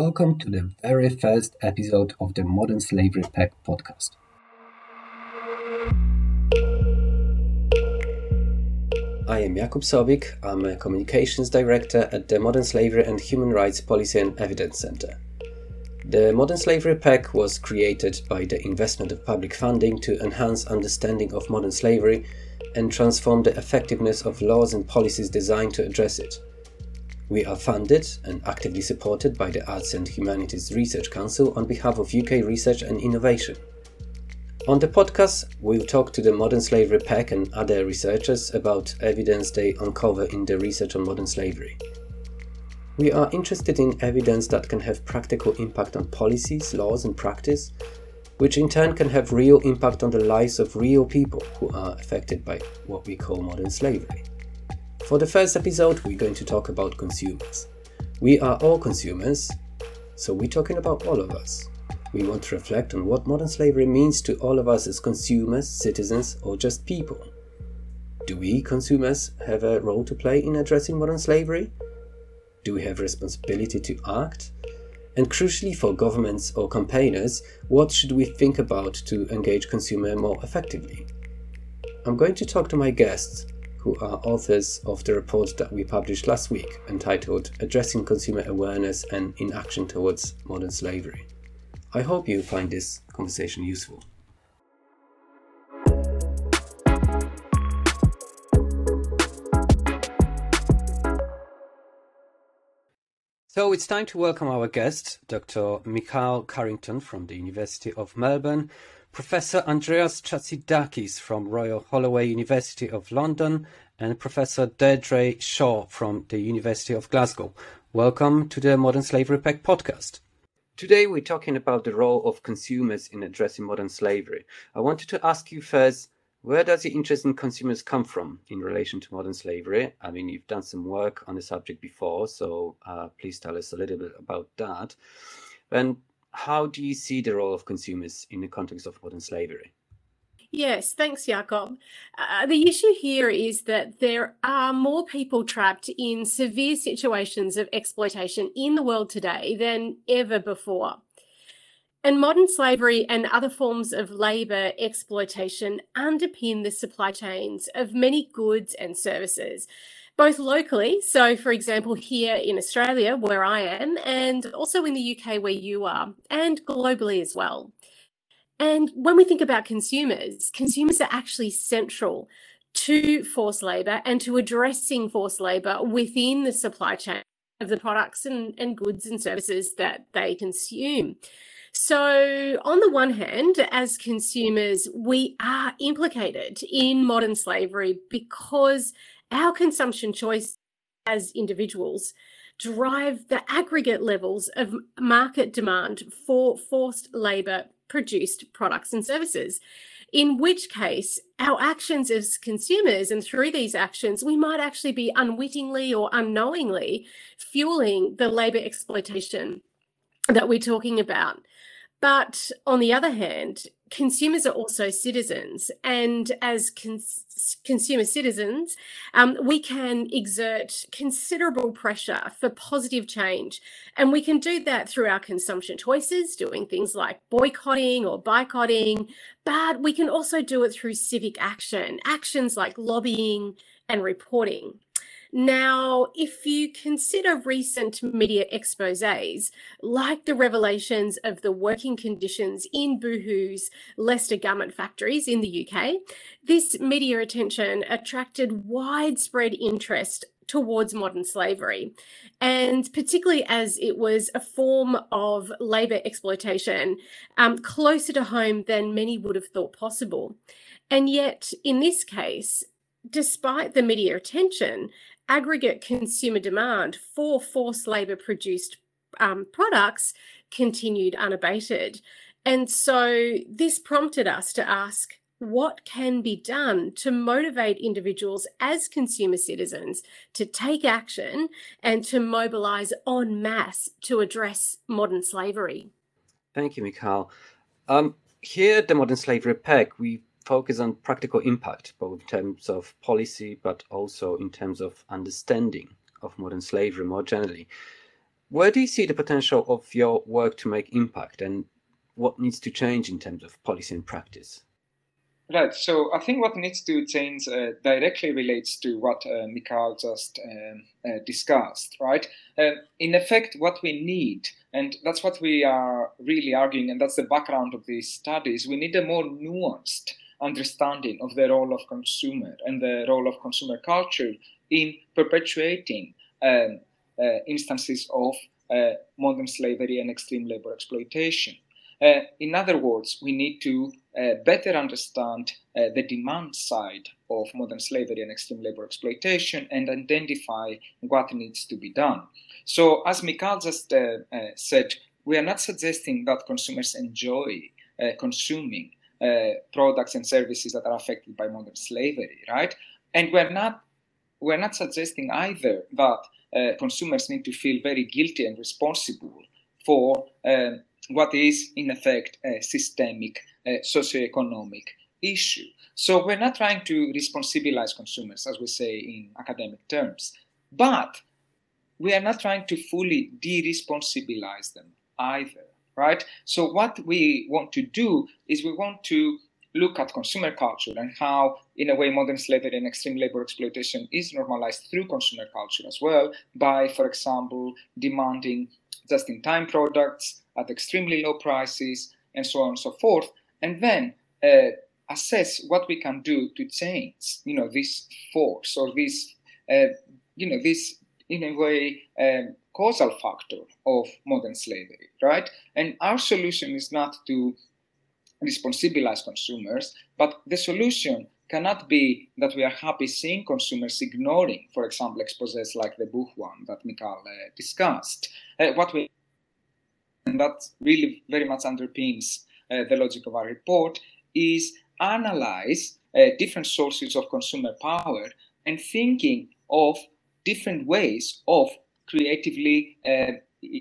Welcome to the very first episode of the Modern Slavery PEC podcast. I am Jakub Sobik. I'm a communications director at the Modern Slavery and Human Rights Policy and Evidence Center. The Modern Slavery PEC was created by the investment of public funding to enhance understanding of modern slavery and transform the effectiveness of laws and policies designed to address it. We are funded and actively supported by the Arts and Humanities Research Council on behalf of UK research and innovation. On the podcast, we'll talk to the Modern Slavery PEC and other researchers about evidence they uncover in the research on modern slavery. We are interested in evidence that can have practical impact on policies, laws, and practice, which in turn can have real impact on the lives of real people who are affected by what we call modern slavery. For the first episode, we're going to talk about consumers. We are all consumers, so we're talking about all of us. We want to reflect on what modern slavery means to all of us as consumers, citizens, or just people. Do we, consumers, have a role to play in addressing modern slavery? Do we have responsibility to act? And crucially for governments or campaigners, what should we think about to engage consumer more effectively? I'm going to talk to my guests who are authors of the report that we published last week entitled Addressing Consumer Awareness and Inaction Towards Modern Slavery. I hope you find this conversation useful. So it's time to welcome our guest, Dr. Michal Carrington from the University of Melbourne, Professor Andreas Chatzidakis from Royal Holloway University of London and Professor Deirdre Shaw from the University of Glasgow. Welcome to the Modern Slavery PEC podcast. Today we're talking about the role of consumers in addressing modern slavery. I wanted to ask you first, where does your interest in consumers come from in relation to modern slavery? I mean, you've done some work on the subject before, so uh, please tell us a little bit about that. And how do you see the role of consumers in the context of modern slavery? Yes, thanks, Jakub. Uh, the issue here is that there are more people trapped in severe situations of exploitation in the world today than ever before. And modern slavery and other forms of labour exploitation underpin the supply chains of many goods and services, both locally, so for example, here in Australia, where I am, and also in the UK, where you are, and globally as well. And when we think about consumers, consumers are actually central to forced labour and to addressing forced labour within the supply chain of the products and, and goods and services that they consume. So, on the one hand, as consumers, we are implicated in modern slavery because our consumption choice as individuals drive the aggregate levels of market demand for forced labour produced products and services. In which case, our actions as consumers, and through these actions, we might actually be unwittingly or unknowingly fueling the labour exploitation that we're talking about. But on the other hand, consumers are also citizens. And as cons- consumer citizens, um, we can exert considerable pressure for positive change. And we can do that through our consumption choices, doing things like boycotting or boycotting. But we can also do it through civic action, actions like lobbying and reporting. Now, if you consider recent media exposes, like the revelations of the working conditions in Boohoo's Leicester garment factories in the UK, this media attention attracted widespread interest towards modern slavery, and particularly as it was a form of labour exploitation um, closer to home than many would have thought possible. And yet, in this case, despite the media attention, aggregate consumer demand for forced labour produced um, products continued unabated. And so this prompted us to ask what can be done to motivate individuals as consumer citizens to take action and to mobilize en masse to address modern slavery? Thank you, Michal. Um, here at the Modern Slavery PEC, we focus on practical impact, both in terms of policy, but also in terms of understanding of modern slavery more generally. Where do you see the potential of your work to make impact and what needs to change in terms of policy and practice? Right. So I think what needs to change uh, directly relates to what uh, Michal just um, uh, discussed, right? Uh, in effect, what we need, and that's what we are really arguing, and that's the background of these studies, we need a more nuanced understanding of the role of consumer and the role of consumer culture in perpetuating um, uh, instances of uh, modern slavery and extreme labor exploitation. Uh, in other words, we need to uh, better understand uh, the demand side of modern slavery and extreme labor exploitation and identify what needs to be done. So, as Michal just uh, said, we are not suggesting that consumers enjoy consuming products and services that are affected by modern slavery, right? And we're not we're not suggesting either that consumers need to feel very guilty and responsible for um, what is, in effect, a systemic uh, socioeconomic issue. So we're not trying to responsibilize consumers, as we say in academic terms, but we are not trying to fully de-responsibilize them either, right? So what we want to do is we want to look at consumer culture and how, in a way, modern slavery and extreme labor exploitation is normalized through consumer culture as well by, for example, demanding just-in-time products at extremely low prices, and so on and so forth, and then uh, assess what we can do to change, you know, this force or this, uh, you know, this in a way um, causal factor of modern slavery, right? And our solution is not to responsibilize consumers, but the solution cannot be that we are happy seeing consumers ignoring, for example, exposes like the book one that Michal uh, discussed. Uh, what we and that really very much underpins uh, the logic of our report, is analyze uh, different sources of consumer power and thinking of different ways of creatively uh,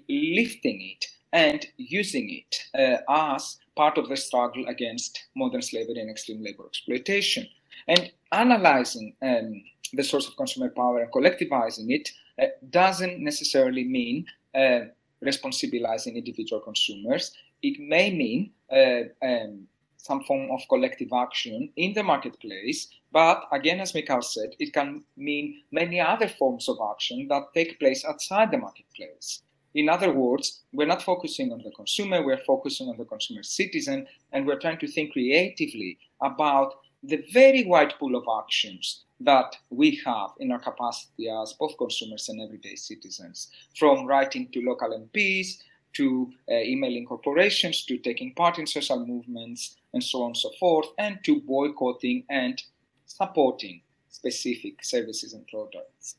lifting it and using it uh, as part of the struggle against modern slavery and extreme labor exploitation. And analyzing um, the source of consumer power and collectivizing it uh, doesn't necessarily mean uh, responsibilizing individual consumers. It may mean uh, um, some form of collective action in the marketplace, but again, as Michal said, it can mean many other forms of action that take place outside the marketplace. In other words, we're not focusing on the consumer, we're focusing on the consumer citizen, and we're trying to think creatively about the very wide pool of actions that we have in our capacity as both consumers and everyday citizens, from writing to local MPs to uh, emailing corporations to taking part in social movements and so on and so forth, and to boycotting and supporting specific services and products.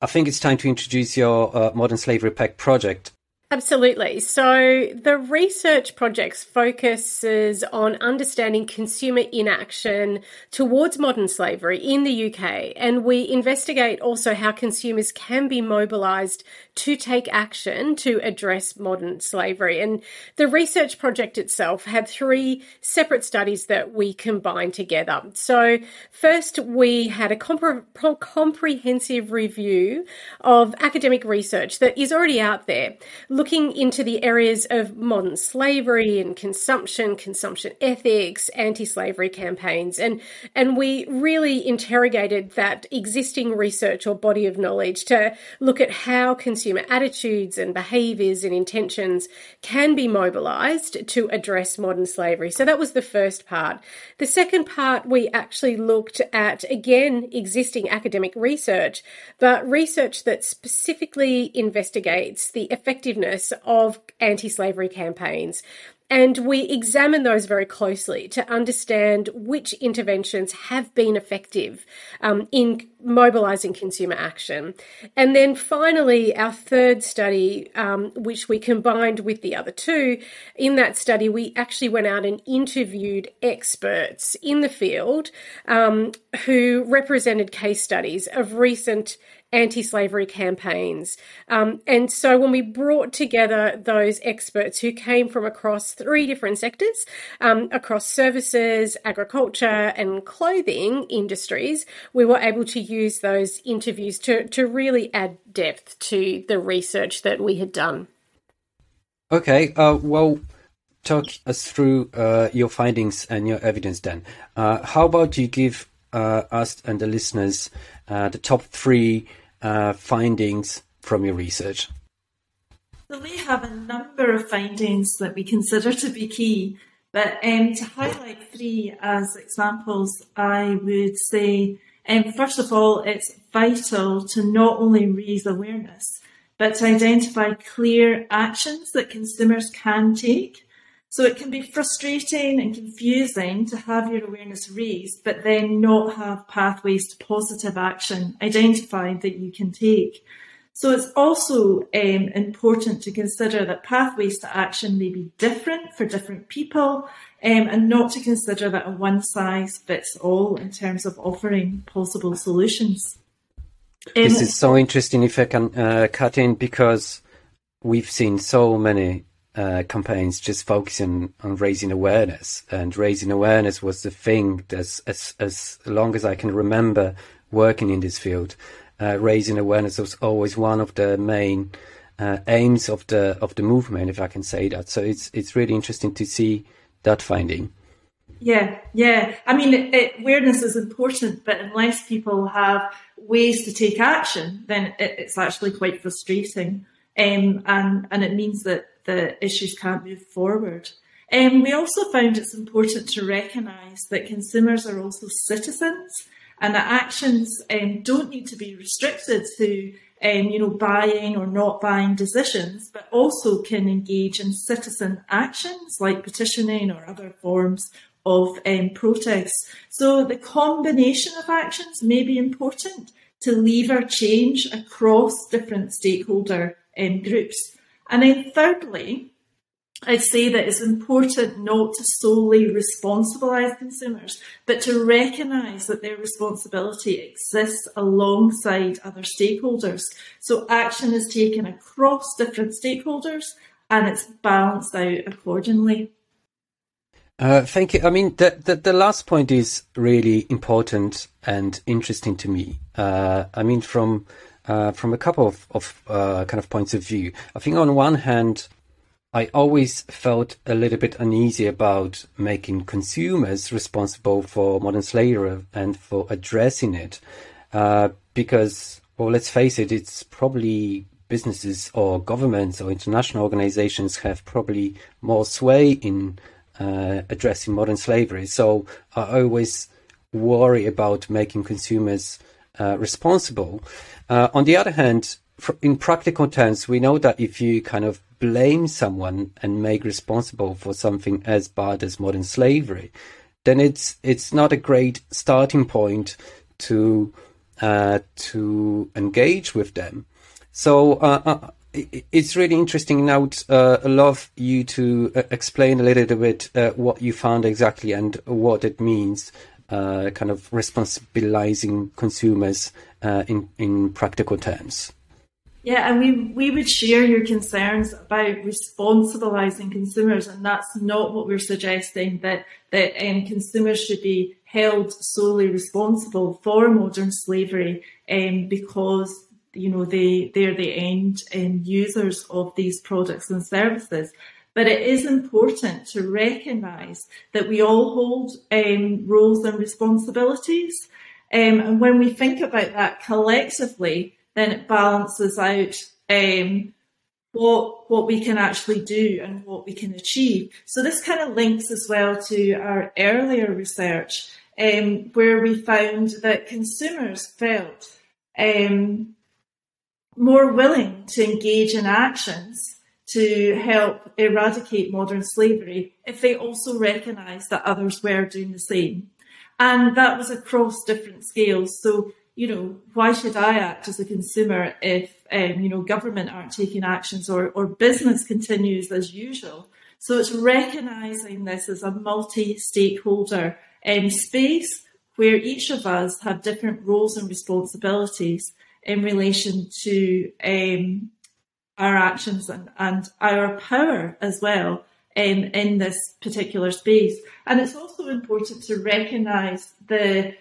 I think it's time to introduce your uh, Modern Slavery PEC project. Absolutely. So the research projects focuses on understanding consumer inaction towards modern slavery in the UK. And we investigate also how consumers can be mobilised to take action to address modern slavery. And the research project itself had three separate studies that we combined together. So first we had a compre- comprehensive review of academic research that is already out there looking into the areas of modern slavery and consumption, consumption ethics, anti-slavery campaigns, and and we really interrogated that existing research or body of knowledge to look at how consumer attitudes and behaviours and intentions can be mobilised to address modern slavery. So that was the first part. The second part, we actually looked at again existing academic research, but research that specifically investigates the effectiveness of anti slavery campaigns. And we examine those very closely to understand which interventions have been effective um, in mobilising consumer action. And then finally, our third study, um, which we combined with the other two, in that study, we actually went out and interviewed experts in the field um, who represented case studies of recent anti slavery campaigns. Um, and so when we brought together those experts who came from across three different sectors, um, across services, agriculture, and clothing industries, we were able to use those interviews to, to really add depth to the research that we had done. Okay, uh, well, talk us through uh, your findings and your evidence then. Uh, how about you give uh, us and the listeners uh, the top three uh, findings from your research? So we have a number of findings that we consider to be key, but um, to highlight three as examples, I would say, um, first of all, it's vital to not only raise awareness, but to identify clear actions that consumers can take so it can be frustrating and confusing to have your awareness raised, but then not have pathways to positive action identified that you can take. So it's also um, important to consider that pathways to action may be different for different people um, and not to consider that a one size fits all in terms of offering possible solutions. Um, this is so interesting if I can uh, cut in because we've seen so many uh, campaigns just focusing on raising awareness, and raising awareness was the thing as as as long as I can remember working in this field. Uh, raising awareness was always one of the main uh, aims of the of the movement, if I can say that. So it's it's really interesting to see that finding. Yeah, yeah. I mean, it, it, awareness is important, but unless people have ways to take action, then it, it's actually quite frustrating. Um, and and it means that the issues can't move forward. Um, we also found it's important to recognise that consumers are also citizens and that actions um, don't need to be restricted to um, you know, buying or not buying decisions, but also can engage in citizen actions like petitioning or other forms of um. So the combination of actions may be important to lever change across different stakeholder um, groups. And then thirdly, I'd say that it's important not to solely responsibilise consumers, but to recognise that their responsibility exists alongside other stakeholders. So action is taken across different stakeholders and it's balanced out accordingly. Uh, thank you. I mean, the, the, the last point is really important and interesting to me. Uh, I mean, from uh, from a couple of, of uh, kind of points of view. I think on one hand, I always felt a little bit uneasy about making consumers responsible for modern slavery and for addressing it, uh, because, well, let's face it, it's probably businesses or governments or international organizations have probably more sway in uh, addressing modern slavery. So I always worry about making consumers responsible. Uh, on the other hand, in practical terms, we know that if you kind of blame someone and make responsible for something as bad as modern slavery, then it's it's not a great starting point to uh, to engage with them. So uh, uh it's really interesting. Now, uh, I love you to uh, explain a little bit what you found exactly and what it means uh, kind of responsibilizing consumers uh, in in practical terms. Yeah, and we we would share your concerns about responsibilizing consumers, and that's not what we're suggesting. That that um, consumers should be held solely responsible for modern slavery, um, because you know they they're the end um, users of these products and services. But it is important to recognise that we all hold um, roles and responsibilities. Um, and when we think about that collectively, then it balances out um, what what we can actually do and what we can achieve. So this kind of links as well to our earlier research, um, where we found that consumers felt um, more willing to engage in actions to help eradicate modern slavery if they also recognised that others were doing the same. And that was across different scales. So, you know, why should I act as a consumer if, um, you know, government aren't taking actions or, or business continues as usual? So it's recognising this as a multi-stakeholder um, space where each of us have different roles and responsibilities in relation to um, our actions and, and our power as well um, in this particular space. And it's also important to recognise the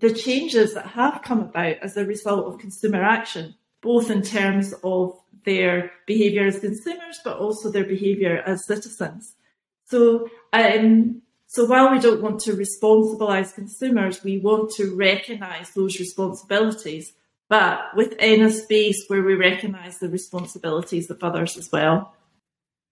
the changes that have come about as a result of consumer action, both in terms of their behaviour as consumers, but also their behaviour as citizens. So, um, so while we don't want to responsibilise consumers, we want to recognise those responsibilities, but within a space where we recognise the responsibilities of others as well.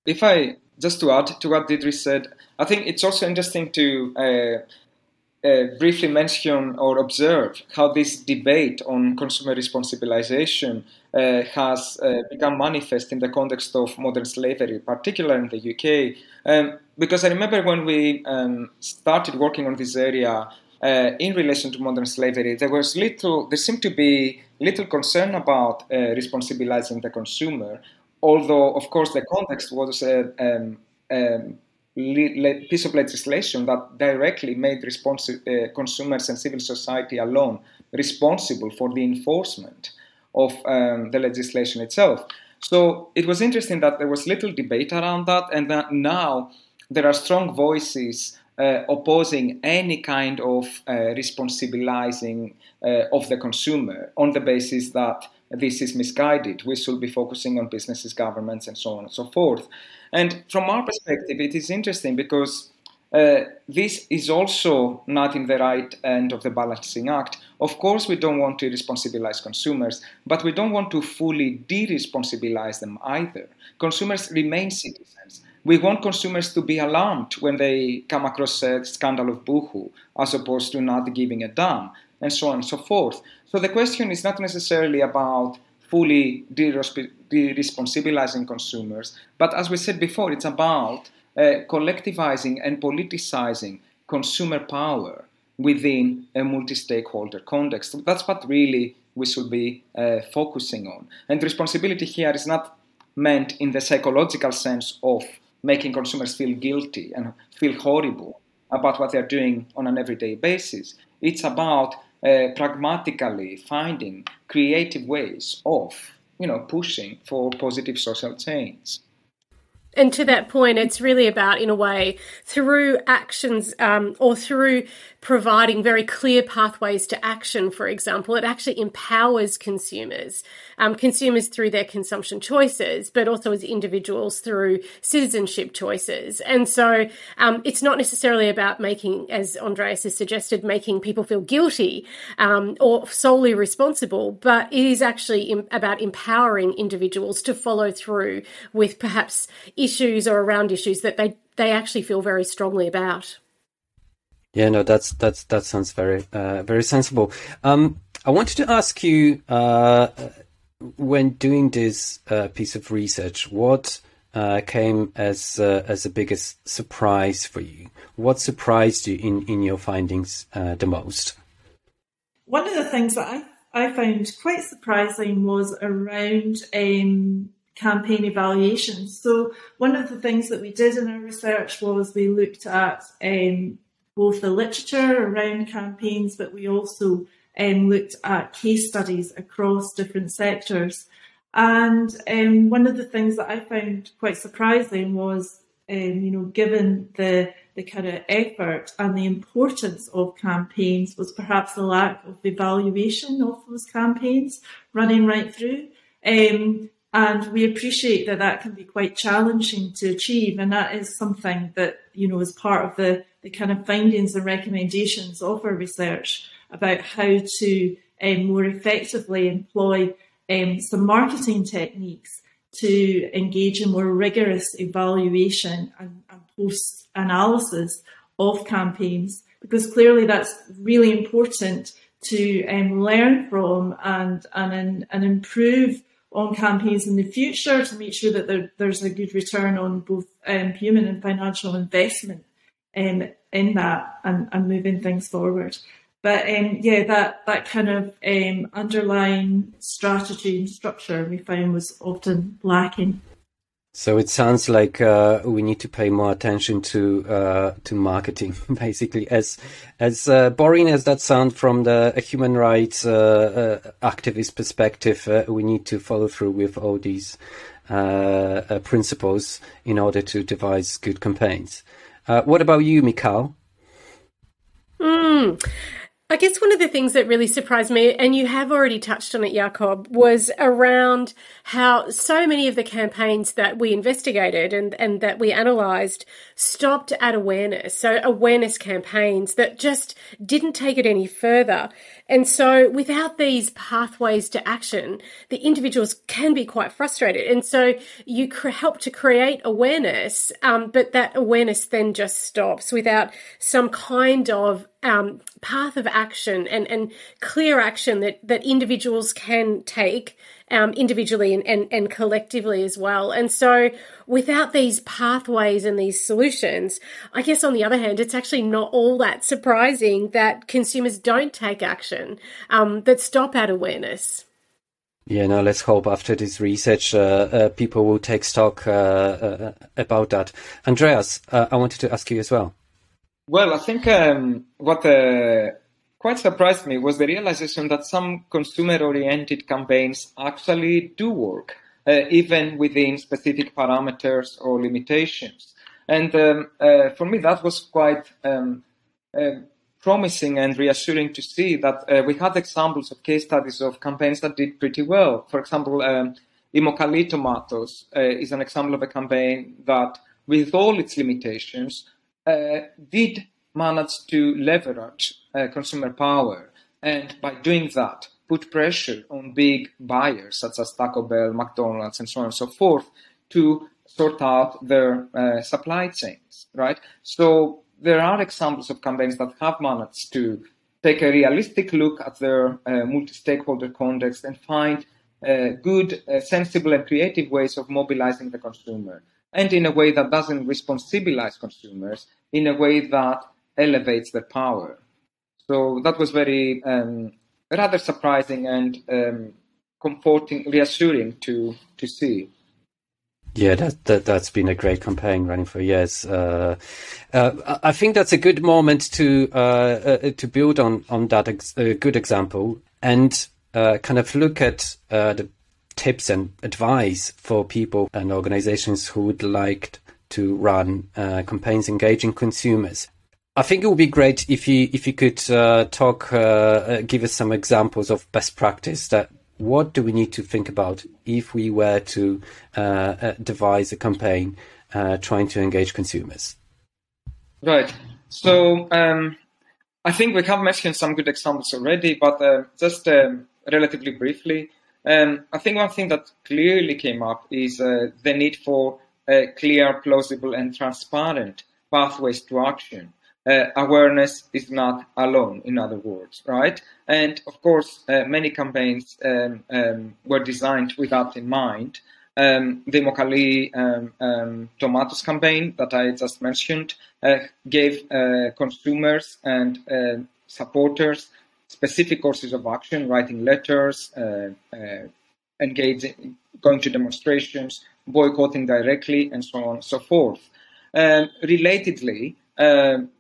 If I just to add to what Deirdre said, I think it's also interesting to uh, uh, briefly mention or observe how this debate on consumer responsibilization uh, has uh, become manifest in the context of modern slavery, particularly in the UK. Um, because I remember when we um, started working on this area uh, in relation to modern slavery, there was little, there seemed to be little concern about uh, responsibilizing the consumer, although, of course, the context was a, um, um piece of legislation that directly made uh, consumers and civil society alone responsible for the enforcement of um, the legislation itself. So it was interesting that there was little debate around that, and that now there are strong voices uh, opposing any kind of uh, responsibilizing uh, of the consumer on the basis that this is misguided. We should be focusing on businesses, governments, and so on and so forth. And from our perspective, it is interesting because uh, this is also not in the right end of the balancing act. Of course, we don't want to responsibilize consumers, but we don't want to fully de-responsibilize them either. Consumers remain citizens. We want consumers to be alarmed when they come across a scandal of boohoo, as opposed to not giving a damn, and so on and so forth. So the question is not necessarily about fully de-responsibilizing consumers. But as we said before, it's about uh, collectivizing and politicizing consumer power within a multi-stakeholder context. That's what really we should be uh, focusing on. And responsibility here is not meant in the psychological sense of making consumers feel guilty and feel horrible about what they're doing on an everyday basis. It's about uh, pragmatically finding creative ways of you know pushing for positive social change and to that point, it's really about, in a way, through actions um, or through providing very clear pathways to action, for example, it actually empowers consumers, um, consumers through their consumption choices, but also as individuals through citizenship choices. And so um, it's not necessarily about making, as Andreas has suggested, making people feel guilty um, or solely responsible, but it is actually Im- about empowering individuals to follow through with perhaps issues or around issues that they, they actually feel very strongly about. Yeah, no, that's that's that sounds very uh, very sensible. Um, I wanted to ask you uh, when doing this uh, piece of research, what uh, came as uh, as the biggest surprise for you? What surprised you in in your findings uh, the most? One of the things that I I found quite surprising was around um, campaign evaluations. So one of the things that we did in our research was we looked at um, both the literature around campaigns, but we also um, looked at case studies across different sectors. And um, one of the things that I found quite surprising was, um, you know, given the the kind of effort and the importance of campaigns, was perhaps the lack of evaluation of those campaigns running right through. Um, and we appreciate that that can be quite challenging to achieve, and that is something that you know is part of the the kind of findings and recommendations of our research about how to um, more effectively employ um, some marketing techniques to engage in more rigorous evaluation and, and post analysis of campaigns, because clearly that's really important to um, learn from and, and, and improve on campaigns in the future to make sure that there, there's a good return on both um, human and financial investment um, in that and, and moving things forward. But um, yeah, that that kind of um, underlying strategy and structure we found was often lacking. So it sounds like uh, we need to pay more attention to uh, to marketing, basically. As as uh, boring as that sounds from the human rights uh, uh, activist perspective, uh, we need to follow through with all these principles in order to devise good campaigns. what about you, Michal? Mm. I guess one of the things that really surprised me, and you have already touched on it, Jakub, was around how so many of the campaigns that we investigated and, and that we analysed stopped at awareness. So awareness campaigns that just didn't take it any further. And so without these pathways to action, the individuals can be quite frustrated. And so you cr- help to create awareness, um, but that awareness then just stops without some kind of um, path of action and, and clear action that, that individuals can take um, individually and, and, and collectively as well. And so without these pathways and these solutions, I guess on the other hand, it's actually not all that surprising that consumers don't take action, um, that stop at awareness. Yeah, now let's hope after this research, uh, uh, people will take stock uh, uh about that. Andreas, uh, I wanted to ask you as well. Well, I think um, what uh, quite surprised me was the realization that some consumer oriented campaigns actually do work, uh, even within specific parameters or limitations. And um, uh, for me, that was quite um, uh, promising and reassuring to see that uh, we had examples of case studies of campaigns that did pretty well. For example, um, Immokalee tomatoes uh, is an example of a campaign that, with all its limitations, uh, did manage to leverage uh, consumer power and by doing that put pressure on big buyers such as Taco Bell, McDonald's, and so on and so forth to sort out their uh, supply chains, right? So there are examples of campaigns that have managed to take a realistic look at their uh, multi-stakeholder context and find uh, good, uh, sensible, and creative ways of mobilizing the consumer, and in a way that doesn't responsibilize consumers, in a way that elevates their power. So that was very um, rather surprising and um, comforting, reassuring to to see. Yeah, that, that that's been a great campaign running for years. Uh, uh, I think that's a good moment to uh, uh to build on on that ex- good example and uh, kind of look at uh, the tips and advice for people and organizations who would like to run campaigns engaging consumers. I think it would be great if you if you could uh, talk, uh, uh, give us some examples of best practice. That what do we need to think about if we were to uh, uh devise a campaign uh, trying to engage consumers? Right. So um, I think we have mentioned some good examples already, but just um, relatively briefly, um, I think one thing that clearly came up is the need for clear, plausible, and transparent pathways to action uh, awareness is not alone, in other words, right? And of course, uh, many campaigns um, um, were designed with that in mind. Um, the Immokalee um, um, tomatoes campaign that I just mentioned uh, gave uh, consumers and uh, supporters specific courses of action, writing letters, uh, engaging, going to demonstrations, boycotting directly, and so on and so forth. relatedly,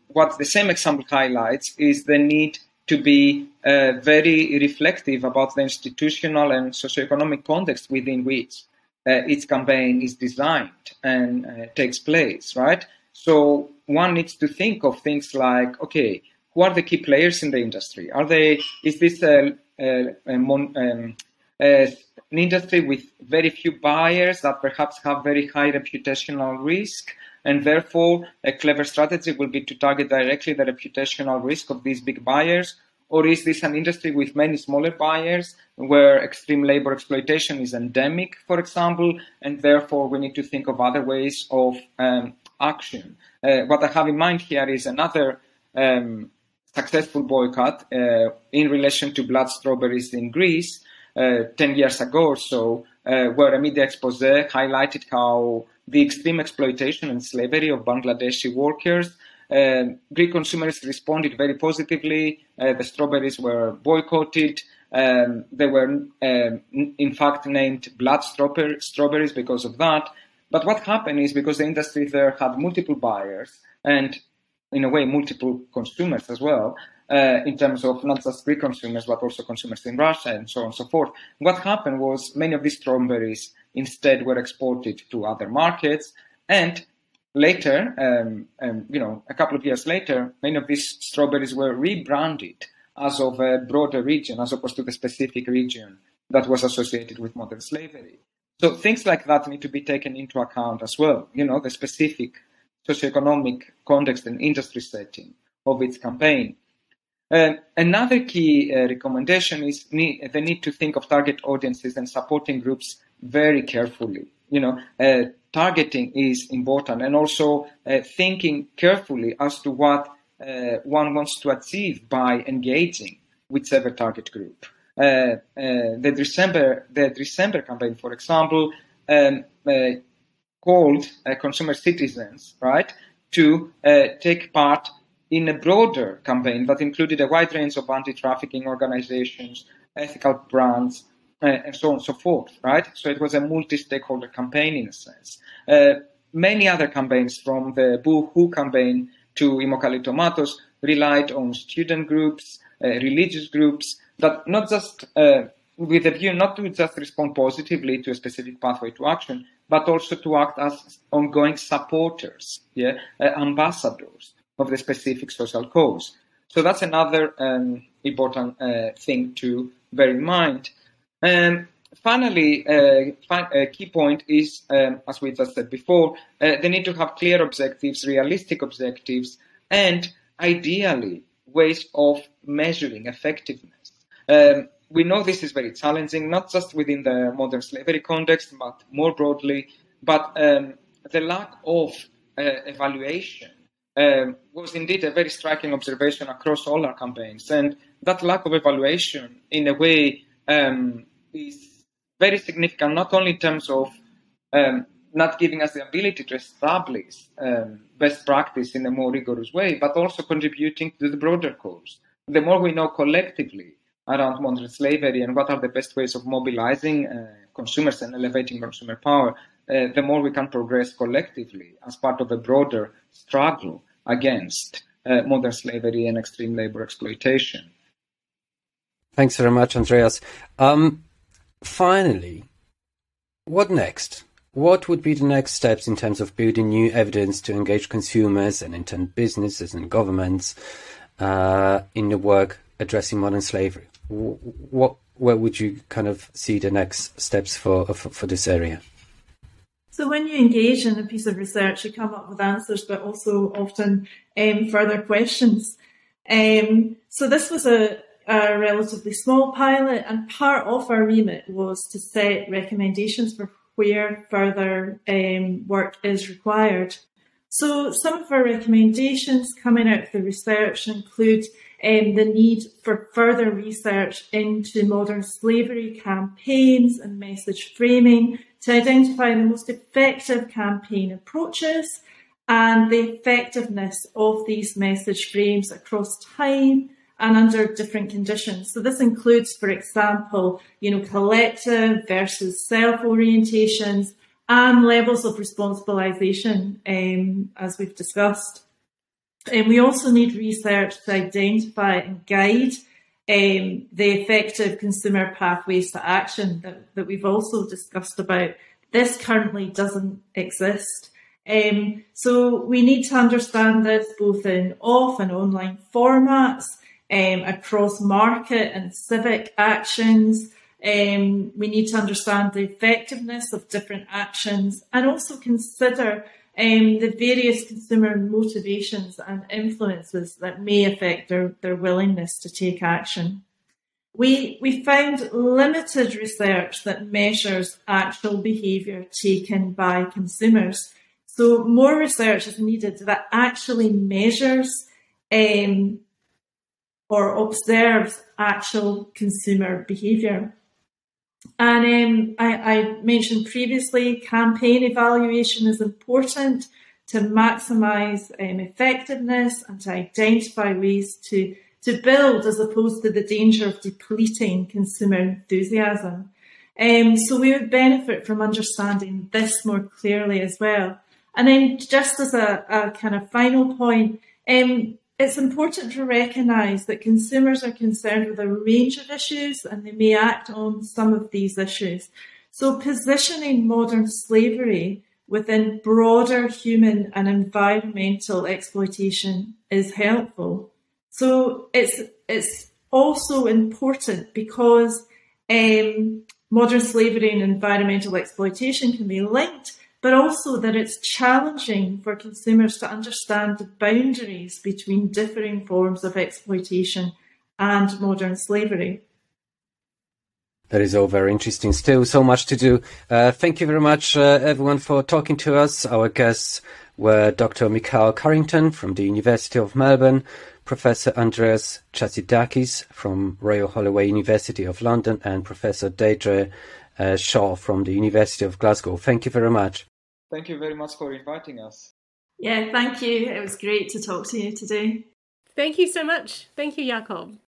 what the same example highlights is the need to be uh, very reflective about the institutional and socioeconomic context within which uh, its campaign is designed and uh, takes place, right? So one needs to think of things like, okay, who are the key players in the industry? Are they? Is this a, a, a mon, um, an industry with very few buyers that perhaps have very high reputational risk? And therefore, a clever strategy will be to target directly the reputational risk of these big buyers. Or is this an industry with many smaller buyers where extreme labor exploitation is endemic, for example, and therefore we need to think of other ways of um, action? Uh, what I have in mind here is another um, successful boycott uh, in relation to blood strawberries in Greece uh, 10 years ago or so, uh, where a media expose highlighted how the extreme exploitation and slavery of Bangladeshi workers. Uh, Greek consumers responded very positively. Uh, the strawberries were boycotted. Um, they were, um, in fact, named blood strawberries because of that. But what happened is because the industry there had multiple buyers and, in a way, multiple consumers as well, uh, in terms of not just Greek consumers, but also consumers in Russia and so on and so forth. What happened was many of these strawberries instead were exported to other markets. And later, um, um, you know, a couple of years later, many of these strawberries were rebranded as of a broader region, as opposed to the specific region that was associated with modern slavery. So things like that need to be taken into account as well. You know, the specific socioeconomic context and industry setting of its campaign. Uh, another key uh, recommendation is the need to think of target audiences and supporting groups very carefully. You know, uh, targeting is important, and also uh, thinking carefully as to what uh, one wants to achieve by engaging with whichever target group. Uh, the Dressember the Dressember campaign, for example, um, called consumer citizens, right, to take part in a broader campaign that included a wide range of anti-trafficking organizations, ethical brands, uh, and so on and so forth, right? So it was a multi-stakeholder campaign in a sense. Uh, many other campaigns from the Boohoo campaign to Immokalee Tomatoes relied on student groups, uh, religious groups, that not just uh, with a view not to just respond positively to a specific pathway to action, but also to act as ongoing supporters, yeah, uh, ambassadors of the specific social cause. So that's another um, important uh, thing to bear in mind. And finally, uh, fi- a key point is, um, as we just said before, uh, they need to have clear objectives, realistic objectives, and ideally ways of measuring effectiveness. Um, we know this is very challenging, not just within the modern slavery context, but more broadly. But um, the lack of uh, evaluation um, was indeed a very striking observation across all our campaigns. And that lack of evaluation, in a way, um, is very significant, not only in terms of um, not giving us the ability to establish um, best practice in a more rigorous way, but also contributing to the broader cause. The more we know collectively around modern slavery and what are the best ways of mobilizing uh, consumers and elevating consumer power, uh, the more we can progress collectively as part of a broader struggle against uh, modern slavery and extreme labor exploitation. Thanks very much, Andreas. Um, finally, what next? What would be the next steps in terms of building new evidence to engage consumers and in turn businesses and governments uh, in the work addressing modern slavery? What, where would you kind of see the next steps for, for, for this area? So when you engage in a piece of research, you come up with answers, but also often um, further questions. Um, so this was a, a, relatively small pilot, and part of our remit was to set recommendations for where further um, work is required. So some of our recommendations coming out of the research include um, the need for further research into modern slavery campaigns and message framing to identify the most effective campaign approaches and the effectiveness of these message frames across time and under different conditions. So this includes, for example, you know, collective versus self orientations and levels of responsibilization, um, as we've discussed. And we also need research to identify and guide um, the effective consumer pathways to action that, that we've also discussed about. This currently doesn't exist. Um, so we need to understand this both in off and online formats, um, across market and civic actions. Um, we need to understand the effectiveness of different actions and also consider um, the various consumer motivations and influences that may affect their, their willingness to take action. We, we found limited research that measures actual behaviour taken by consumers. So more research is needed that actually measures um, or observes actual consumer behaviour. And um, I, I, mentioned previously, campaign evaluation is important to maximise um, effectiveness and to identify ways to, to build as opposed to the danger of depleting consumer enthusiasm. Um, so we would benefit from understanding this more clearly as well. And then just as a, a kind of final point, um, it's important to recognise that consumers are concerned with a range of issues and they may act on some of these issues. So positioning modern slavery within broader human and environmental exploitation is helpful. So it's it's also important because um, modern slavery and environmental exploitation can be linked, but also that it's challenging for consumers to understand the boundaries between differing forms of exploitation and modern slavery. That is all very interesting. Still so much to do. Uh, thank you very much, uh, everyone, for talking to us. Our guests were Dr. Michal Carrington from the University of Melbourne, Professor Andreas Chatzidakis from Royal Holloway University of London, and Professor Deirdre uh, Shaw from the University of Glasgow. Thank you very much. Thank you very much for inviting us. Yeah, thank you. It was great to talk to you today. Thank you so much. Thank you, Jakub.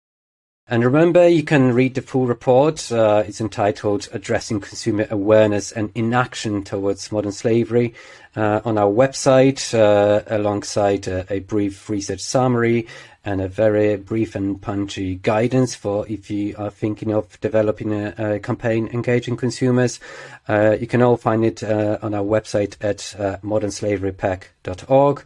And remember, you can read the full report. Uh, it's entitled Addressing Consumer Awareness and Inaction Towards Modern Slavery uh, on our website, uh, alongside a brief research summary and a very brief and punchy guidance for if you are thinking of developing a, a campaign engaging consumers. Uh, you can all find it uh, on our website at uh, modernslaverypec.org.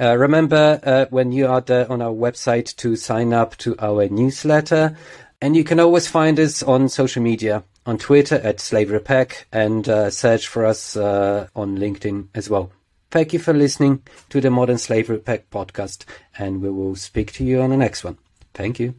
Uh, remember uh, when you are there on our website to sign up to our newsletter. And you can always find us on social media on Twitter at Slavery PEC and uh, search for us uh, on LinkedIn as well. Thank you for listening to the Modern Slavery PEC podcast, and we will speak to you on the next one. Thank you.